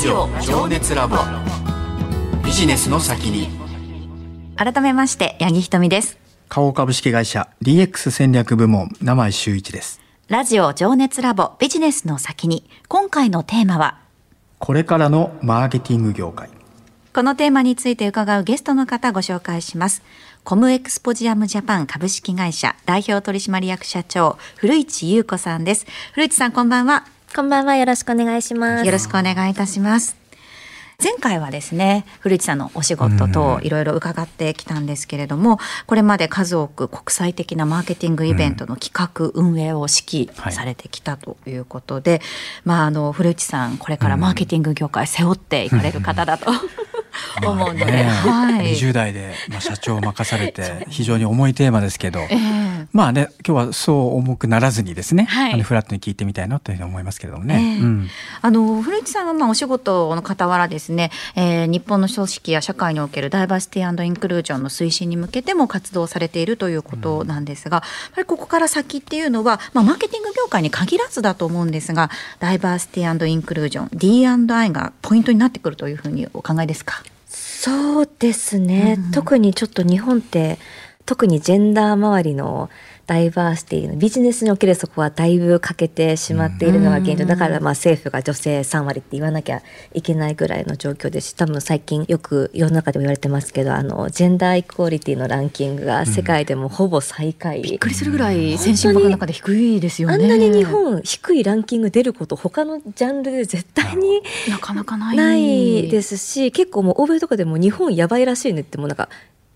ジオ情熱ラボ。ビジネスの先に。改めまして八木ひとみです。花王株式会社 DX 戦略部門名前修一です。ラジオ情熱ラボビジネスの先に。今回のテーマはこれからのマーケティング業界。このテーマについて伺うゲストの方ご紹介します。コムエクスポジアムジャパン株式会社代表取締役社長古市優子さんです。古市さんこんばんはこんばんは。よろしくお願いします。よろしくお願いいたします。前回はですね古市さんのお仕事といろいろ伺ってきたんですけれども、これまで数多く国際的なマーケティングイベントの企画運営を指揮されてきたということで、はい、まああの古市さんこれからマーケティング業界背負っていかれる方だと、思うので、ね、はい、20代で、まあ、社長を任されて 非常に重いテーマですけど、えー、まあね今日はそう重くならずにですね、はい、あのフラットに聞いてみたいなというふうに思いますけれどもね。えーうん、あの古市さんはまあお仕事の傍らですね、えー、日本の組織や社会におけるダイバーシティインクルージョンの推進に向けても活動されているということなんですが、やっぱりここから先っていうのは、まあ、マーケティング業界に限らずだと思うんですがダイバーシティインクルージョン D&I がポイントになってくるというふうにお考えですか？そうですね、うん、特にちょっと日本って特にジェンダー周りのダイバーシティのビジネスにおけるそこはだいぶ欠けてしまっているのが現状。だからまあ政府が女性3割って言わなきゃいけないぐらいの状況ですし多分最近よく世の中でも言われてますけどあのジェンダーイクオリティのランキングが世界でもほぼ最下位、うん、びっくりするぐらい先進国の中で低いですよねあん。なに日本低いランキング出ること他のジャンルで絶対になかなかないですし結構もう欧米とかでも日本やばいらしいねってもうなん。か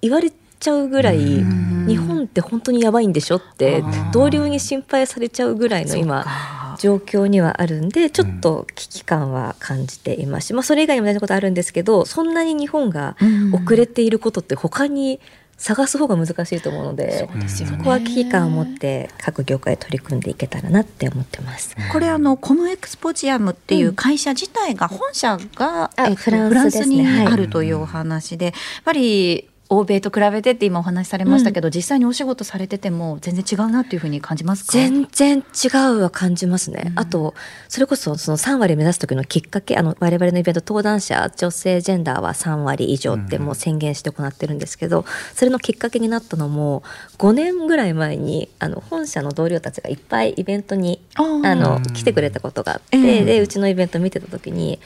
言われてちゃうぐらい日本って本当にやばいんでしょって同僚に心配されちゃうぐらいの今状況にはあるんでちょっと危機感は感じています。し、まあ、それ以外にも大事なことあるんですけどそんなに日本が遅れていることって他に探す方が難しいと思うので、うん、そこは危機感を持って各業界取り組んでいけたらなって思ってます。これあのコムエクスポジアムっていう会社自体が本社が、うん、えっと、フランスにあるというお話で、やっぱり欧米と比べてって今お話しされましたけど、うん、実際にお仕事されてても全然違うなっていうふうに感じますか？全然違うは感じますね、うん、あとそれこそその3割目指す時のきっかけあの我々のイベント登壇者女性ジェンダーは3割以上ってもう宣言して行ってるんですけど、それのきっかけになったのも5年ぐらい前にあの本社の同僚たちがいっぱいイベントにあの来てくれたことがあって、でうちのイベント見てた時に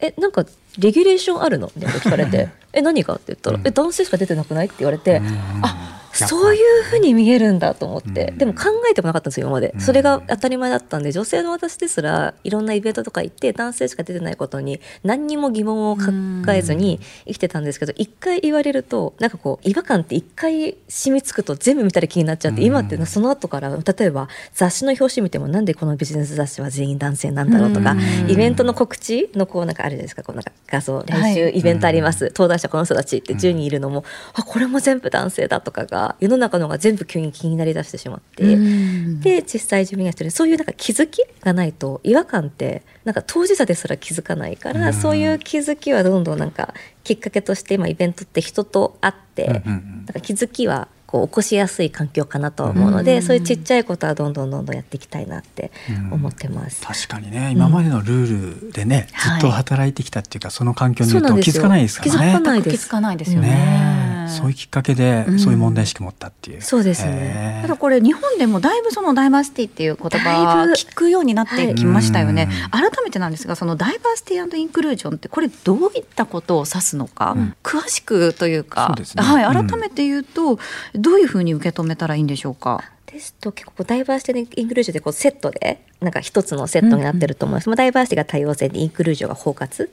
えなんかレギュレーションあるの?」って聞かれて「え何か?」って言ったら「え男性しか出てなくない?」って言われて「あそういうふうに見えるんだと思って、でも考えてもなかったんですよ今まで、それが当たり前だったんで女性の私ですらいろんなイベントとか行って男性しか出てないことに何にも疑問を抱えずに生きてたんですけど一回言われるとなんかこう違和感って一回染みつくと全部見たら気になっちゃって、今ってその後から例えば雑誌の表紙見てもなんでこのビジネス雑誌は全員男性なんだろうとか、イベントの告知のこうなんかあるじゃないですか。こうなんか画像来週イベントあります、登壇者この人たちって10人いるのも、あこれも全部男性だとかが世の中のが全部急に気になりだしてしまって、で実際自分がしてるそういうなんか気づきがないと違和感ってなんか当事者ですら気づかないから、そういう気づきはどんどんなんかきっかけとして今イベントって人と会って、なんか気づきはこう起こしやすい環境かなと思うので、うん、そういうちっちゃいことはどんどんどんどんやっていきたいなって思ってます。うん、確かにね、今までのルールでね、うん、ずっと働いてきたっていうか、その環境にいると気づかないですからね。気づかないです。気づかないですよね。ねそういうきっかけでそういう問題意識持ったっていう、そうですね。ただこれ日本でもだいぶそのダイバーシティっていう言葉聞くようになってきましたよね、はい、改めてなんですがそのダイバーシティインクルージョンってこれどういったことを指すのか、うん、詳しくというか、ね、はい、改めて言うと、どういうふうに受け止めたらいいんでしょうか？ですと結構ダイバーシティインクルージョンでこうセットでなんか一つのセットになってると思います、うんうん、ダイバーシティが多様性でインクルージョンが包括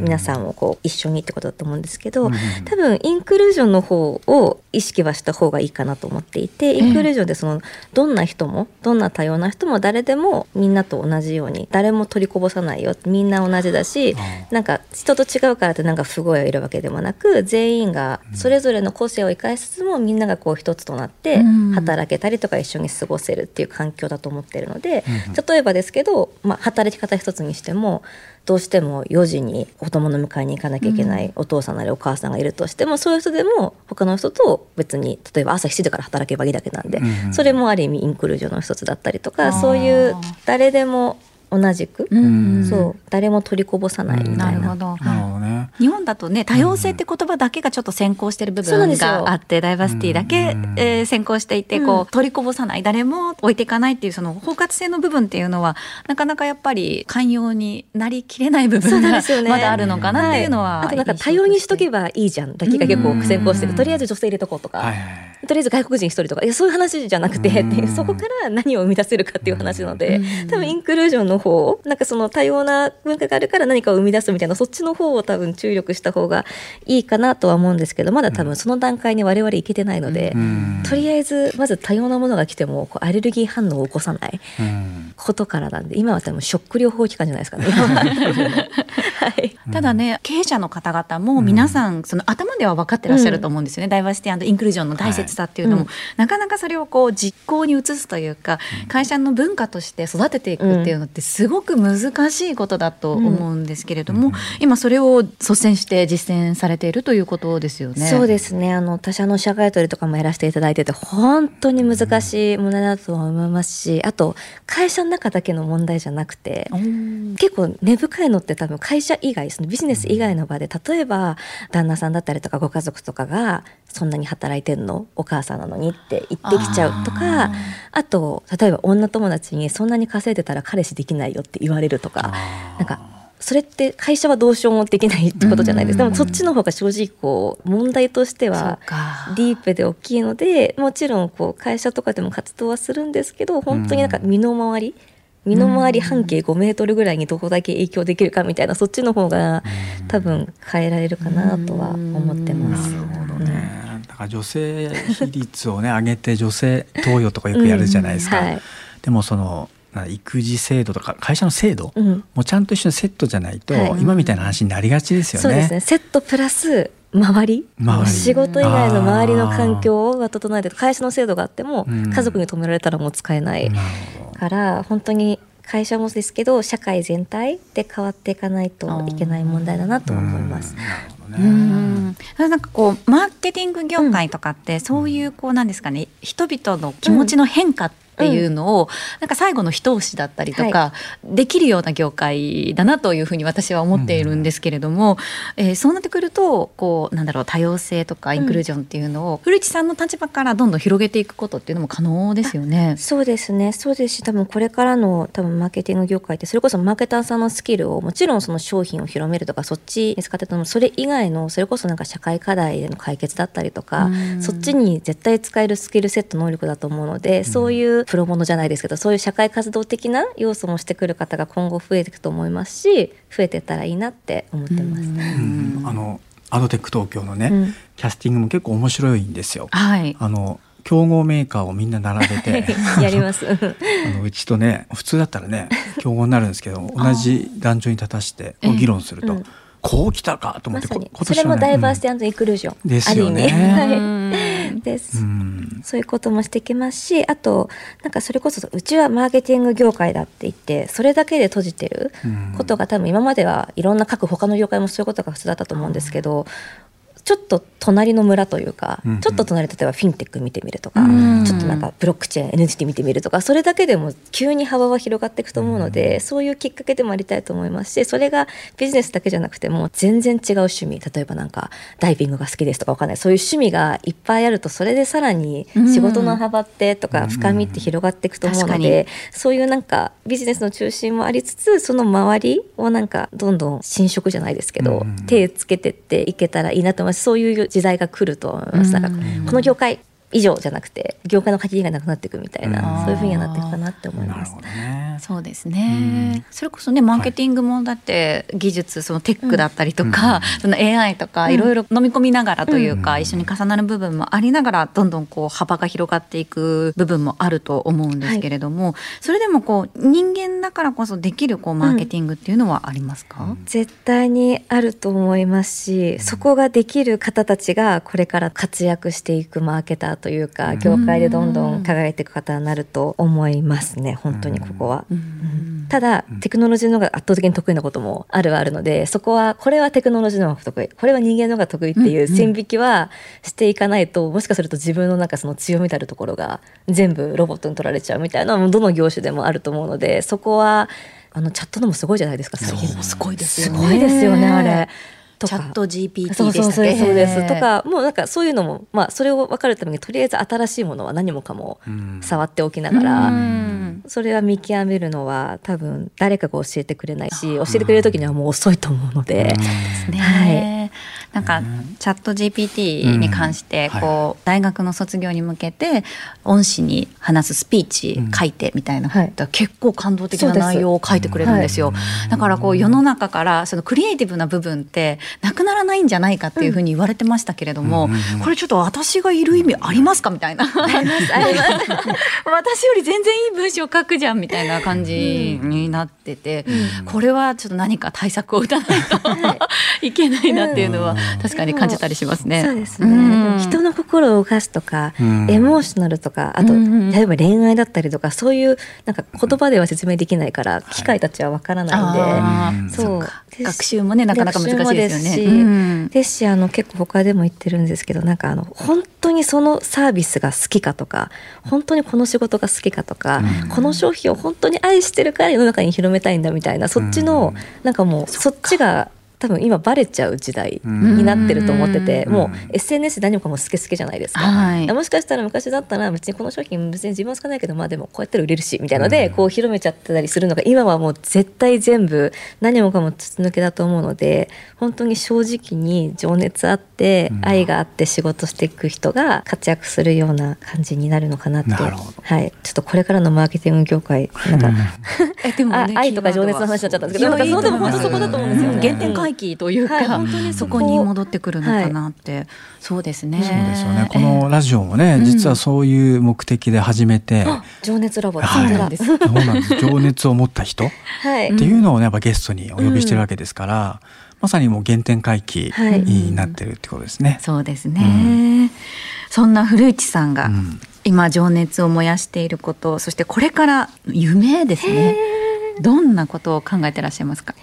皆さんをこう一緒にってことだと思うんですけど、多分インクルージョンの方を意識はした方がいいかなと思っていてインクルージョンでそのどんな人もどんな多様な人も誰でもみんなと同じように誰も取りこぼさないよみんな同じだしなんか人と違うからってなんか不合がいるわけでもなく全員がそれぞれの個性を生かしつつもみんながこう一つとなって働けたりとか一緒に過ごせるっていう環境だと思ってるので例えばですけど、まあ、働き方一つにしてもどうしても4時に子供の迎えに行かなきゃいけないお父さんなりお母さんがいるとしても、そういう人でも他の人と別に例えば朝7時から働けばいいだけなんで、それもある意味インクルージョンの一つだったりとかそういう誰でも同じく、うん。そう。誰も取りこぼさないみたいな。なるほど。なるほどね。日本だとね多様性って言葉だけがちょっと先行してる部分があってダイバーシティだけ、うん。えー先行していてうん。こう取りこぼさない。誰も置いていかないっていうその包括性の部分っていうのはなかなかやっぱり寛容になりきれない部そう分がなんですよね。まだあるのかなっていうのは、あとなんか多様にしとけばいいじゃんだけが結構先行してうん。るとりあえず女性入れとこうとか、はいはいはい。とりあえず外国人一人とかいやそういう話じゃなくてってそこから何を生み出せるかっていう話なのでうん。多分インクルージョンの方なんかその多様な文化があるから何かを生み出すみたいなそっちの方を多分注力した方がいいかなとは思うんですけどまだ多分その段階に我々いけてないので、うん。とりあえずまず多様なものが来てもこうアレルギー反応を起こさないうん。ことからなんで今は多分ショック療法期間じゃないですかね。今ははいただね経営者の方々も皆さんその頭では分かってらっしゃると思うんですよね、ダイバーシティインクルージョンの大切さっていうのも、はい。なかなかそれをこう実行に移すというか、会社の文化として育てていくっていうのってすごく難しいことだと思うんですけれども、今それを率先して実践されているということですよね。そうですね。あの他社の社会取りとかもやらせていただいてて本当に難しい問題だと思いますしあと会社の中だけの問題じゃなくて結構根深いのって多分会社以外そのビジネス以外の場で例えば旦那さんだったりとかご家族とかがそんなに働いてんの？お母さんなのにって言ってきちゃうとかあと例えば女友達にそんなに稼いでたら彼氏できないよって言われるとかなんかそれって会社はどうしようもできないってことじゃないです。でもそっちの方が正直こう問題としてはか。ディープで大きいのでもちろんこう会社とかでも活動はするんですけど本当になんか身の回り身の回り半径5メートルぐらいにどこだけ影響できるかみたいなそっちの方が多分変えられるかなとは思ってます。なるほどね。だから女性比率をね上げて女性投与とかよくやるじゃないですか。うん。はい。でもそのな育児制度とか会社の制度うん。もちゃんと一緒にセットじゃないと、はい。今みたいな話になりがちですよね。そうですね。セットプラス周り。仕事以外の周りの環境が整えて会社の制度があってもうん。家族に止められたらもう使えない。から本当に会社もですけど社会全体で変わっていかないといけない問題だなと思います。うん。なんかこうマーケティング業界とかってそういうこうなんですかね人々の気持ちの変化っていうのをなんか最後の一押しだったりとかできるような業界だなというふうに私は思っているんですけれども、えーそうなってくるとこうなんだろう多様性とかインクルージョンっていうのを古市さんの立場からどんどん広げていくことっていうのも可能ですよね。そうですね。そうですし多分これからの多分マーケティング業界ってそれこそマーケターさんのスキルをもちろんその商品を広めるとかそっちに使っててもそれ以外のそれこそなんか社会課題での解決だったりとかうん。そっちに絶対使えるスキルセット能力だと思うのでそういうプロモノじゃないですけどそういう社会活動的な要素もしてくる方が今後増えていくと思いますし増えていったらいいなって思ってます。うん。あのアドテック東京のね、うんキャスティングも結構面白いんですよ。はい。あの競合メーカーをみんな並べて。やります。あのうちとね普通だったらね競合になるんですけど同じ男女に立たしてええ。議論すると、うん。こう来たかと思って、まそれもダイバーシティ、ィインクルージョン、ですよね。ある意味うんはいです。うんそういうこともしてきますしあとなんかそれこそうちはマーケティング業界だって言ってそれだけで閉じてるうんことが多分今まではいろんな各他の業界もそういうことが普通だったと思うんですけどちょっと隣の村というか、うんちょっと隣例えばフィンテック見てみるとか、うん。ちょっとなんかブロックチェーン NTT 見てみるとかそれだけでも急に幅は広がっていくと思うので、そういうきっかけでもありたいと思いますしそれがビジネスだけじゃなくても全然違う趣味例えばなんかダイビングが好きですとかわかんない。そういう趣味がいっぱいあるとそれでさらに仕事の幅ってとか深みって広がっていくと思うの確かで、そういうなんかビジネスの中心もありつつその周りをなんかどんどん侵食じゃないですけど、うん。手つけてっていけたらいいなと思いますそういう時代が来ると思います、なん。かこの業界以上じゃなくて業界の限りがなくなっていくみたいな、うん。そういうふうにはなっていくかなって思います。なるほ。どね。そうですね、それこそねマーケティングもだって技術そのテックだったりとか、その AI とかいろいろ飲み込みながらというか、一緒に重なる部分もありながらどんどんこう幅が広がっていく部分もあると思うんですけれども、それでもこう人間だからこそできるこうマーケティングっていうのはありますか、絶対にあると思いますしそこができる方たちがこれから活躍していくマーケターというか業界でどんどん輝いていく方になると思いますね本当にここは。うん。ただテクノロジーの方が圧倒的に得意なこともあるはあるのでそこはこれはテクノロジーの方が得意。これは人間の方が得意っていう線引きはしていかないともしかすると自分のなんかその強みたるところが全部ロボットに取られちゃうみたいなのはどの業種でもあると思うのでそこはあのチャットのもすごいじゃないですか最近。すごいですよね。すごいですよねあれチャット GPT でそうそうそうしたっけそうです。とかもうなんかそういうのもまあそれを分かるためにとりあえず新しいものは何もかもうん。触っておきながら、うん。それは見極めるのは多分誰かが教えてくれないし教えてくれる時にはもう遅いと思うので、ね、はいなんかチャット GPT に関してうん。こう大学の卒業に向けて恩師に話すスピーチ書いてみたいな、はい。結構感動的な内容を書いてくれるんですよ、だからこう世の中からそのクリエイティブな部分ってなくならないんじゃないかっていうふうに言われてましたけれども、これちょっと私がいる意味ありますかみたいな。私より全然いい文章書くじゃんみたいな感じになってて、これはちょっと何か対策を打たないといけないなっていうのは確かに感じたりしますね。そうですね、人の心を動かすとか、うん。エモーショナルとかあと、うん例えば恋愛だったりとかそういうなんか言葉では説明できないから機械たちはわからないんで、そう。か。学習もねなかなか難しいですよね。ですしうん。ですしあの結構他でも言ってるんですけどなんかあの本当にそのサービスが好きかとか本当にこの仕事が好きかとか、うん。この商品を本当に愛してるから世の中に広めたいんだみたいなそっちの、うん。なんかもうそっちが多分今バレちゃう時代うん。になってると思ってて、うん。もう SNS で何もかも好き好きじゃないですか、はい。もしかしたら昔だったら別にこの商品別に自分は使わないけどまあでもこうやったら売れるしみたいなので、うん。こう広めちゃってたりするのが今はもう絶対全部何もかも筒抜けだと思うので本当に正直に情熱あって、うん。愛があって仕事していく人が活躍するような感じになるのかなって。はい、ちょっとこれからのマーケティング業界なんか、えでもねあ愛とか情熱の話になっちゃったんですけどそうでも本当そこだと思うんですよね。原点回帰というか、はい本当にそそここに戻ってくるのかなって、そうですね。そうですよね。このラジオもね、実はそういう目的で始めて、情熱ラボだ、はいそうなんです。情熱を持った人っはい、ていうのをね、やっぱゲストにお呼びしてるわけですから、まさにもう原点回帰はいになってるってことですね。そうですね。そんな古市さんがうん今情熱を燃やしていること、そしてこれから夢ですね。どんなことを考えてらっしゃいますか？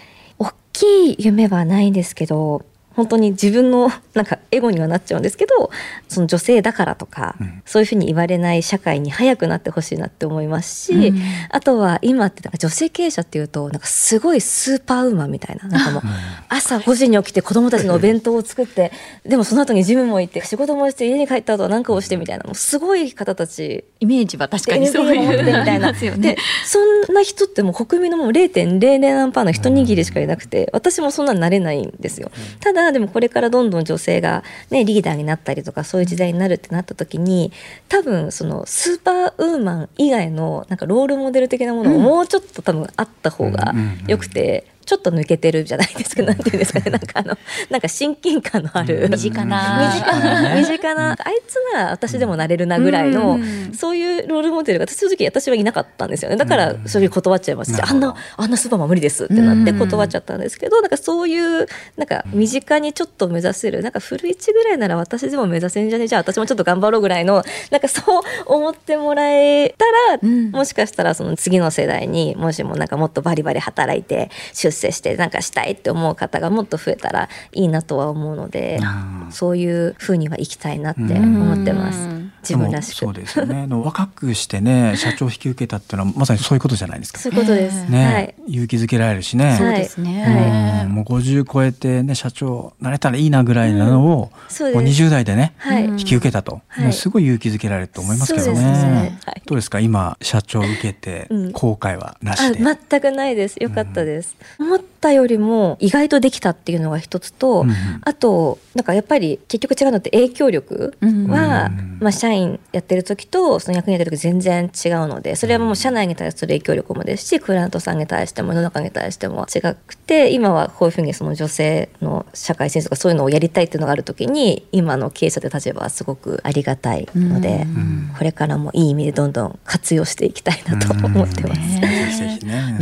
きい夢はないんですけど本当に自分のなんかエゴにはなっちゃうんですけどその女性だからとか、うん。そういうふうに言われない社会に早くなってほしいなって思いますし、うん。あとは今ってなんか女性経営者っていうとなんかすごいスーパーウーマンみたいななんかもう朝5時に起きて子供たちのお弁当を作ってでもその後にジムも行って仕事もして家に帰った後は何かをしてみたいなもうすごい方たちイメージは確かにそういう持ってみたいな。で、そんな人ってもう国民のもう0.00何パーの一握りしかいなくて、私もそんなになれないんですよ。ただ、でもこれからどんどん女性がね、リーダーになったりとか、そういう時代になるってなった時に、多分そのスーパーウーマン以外のなんかロールモデル的なものももうちょっと多分あった方が良くて、ちょっと抜けてるじゃないですか、なんていうんですかね、なんかあの、なんか親近感のある。身近な。身近な、身近な、あいつなら私でもなれるなぐらいの、うん。そういうロールモデルが私正直私はいなかったんですよね。だからうん。そういう断っちゃいますあんなあんなスーパーマン無理ですってなってうん。断っちゃったんですけど、なんかそういうなんか身近にちょっと目指せるなんか古市ぐらいなら私でも目指せんじゃね？じゃあ私もちょっと頑張ろうぐらいのなんかそう思ってもらえたら、うん。もしかしたらその次の世代にもしもなんかもっとバリバリ働いて出世してなんかしたいって思う方がもっと増えたらいいなとは思うので、うんそういう風には行きたいなって思ってます。うん自分らしく。そうですよね。若くしてね、社長を引き受けたっていうのはまさにそういうことじゃないですか。そういうことです。えーね、はい。勇気づけられるしね。そうですね。もう50超えてね社長なれたらいいなぐらいなのを、そうもうです。20代でね、はい。うん引き受けたと、はいもうすごい勇気づけられると思いますけどね。そうですねはいどうですか？今社長を受けてうん後悔はなあしで。全くないです。よかったです。思ったよりも意外とできたっていうのが一つと、うんうんあとなんかやっぱり結局違うのって影響力うんは、うんまあ、社員やってる時とその役員やってる時全然違うのでそれはもう社内に対する影響力もですしクライアントさんに対しても世の中に対しても違くて今はこういうふうにその女性の社会進出とかそういうのをやりたいっていうのがある時に今の経営者という立場はすごくありがたいので、うんこれからもいい意味でどんどん活用していきたいなと思ってます。うんぜひぜひね。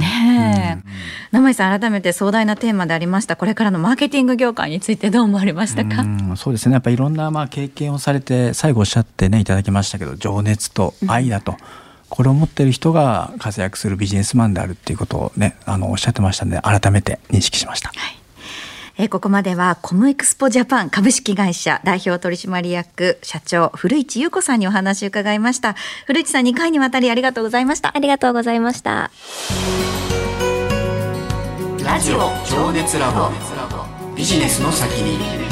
ねえ生井さん改めて壮大なテーマでありました。これからのマーケティング業界についてどう思われましたか、うん。そうですね。やっぱりいろんなまあ経験をされて最後おっしゃってねいただきましたけど情熱と愛だと、これを持ってる人が活躍するビジネスマンであるっていうことをねあのおっしゃってましたので改めて認識しました。えーここまではコムエクスポジャパン株式会社代表取締役社長古市優子さんにお話を伺いました。古市さん2回にわたりありがとうございました。ありがとうございました。ラジオ情熱ラボ。ビジネスの先に。